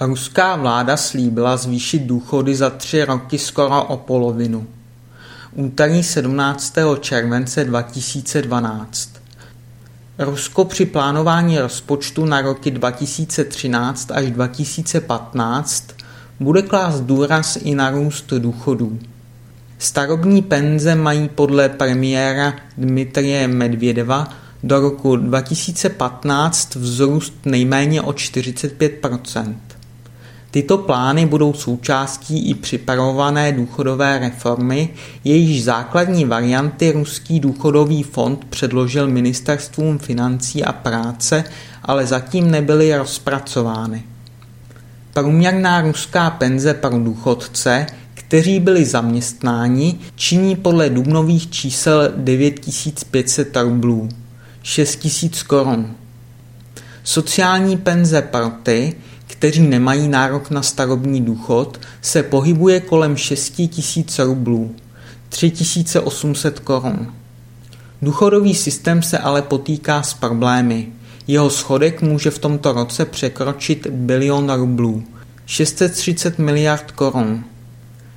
Ruská vláda slíbila zvýšit důchody za tři roky skoro o polovinu. Úterý 17. července 2012 Rusko při plánování rozpočtu na roky 2013 až 2015 bude klást důraz i na růst důchodů. Starobní penze mají podle premiéra Dmitrie Medvědeva do roku 2015 vzrůst nejméně o 45 Tyto plány budou součástí i připravované důchodové reformy, jejíž základní varianty Ruský důchodový fond předložil ministerstvům financí a práce, ale zatím nebyly rozpracovány. Průměrná ruská penze pro důchodce, kteří byli zaměstnáni, činí podle dubnových čísel 9500 rublů, 6000 korun. Sociální penze pro ty, kteří nemají nárok na starobní důchod, se pohybuje kolem 6 tisíc rublů, 3800 korun. Důchodový systém se ale potýká s problémy. Jeho schodek může v tomto roce překročit bilion rublů, 630 miliard korun.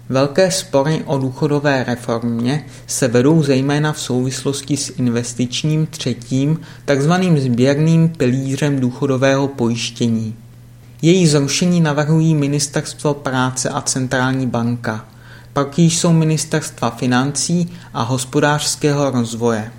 Velké spory o důchodové reformě se vedou zejména v souvislosti s investičním třetím, takzvaným sběrným pilířem důchodového pojištění. Její zrušení navrhují Ministerstvo práce a Centrální banka. Pak jsou ministerstva financí a hospodářského rozvoje.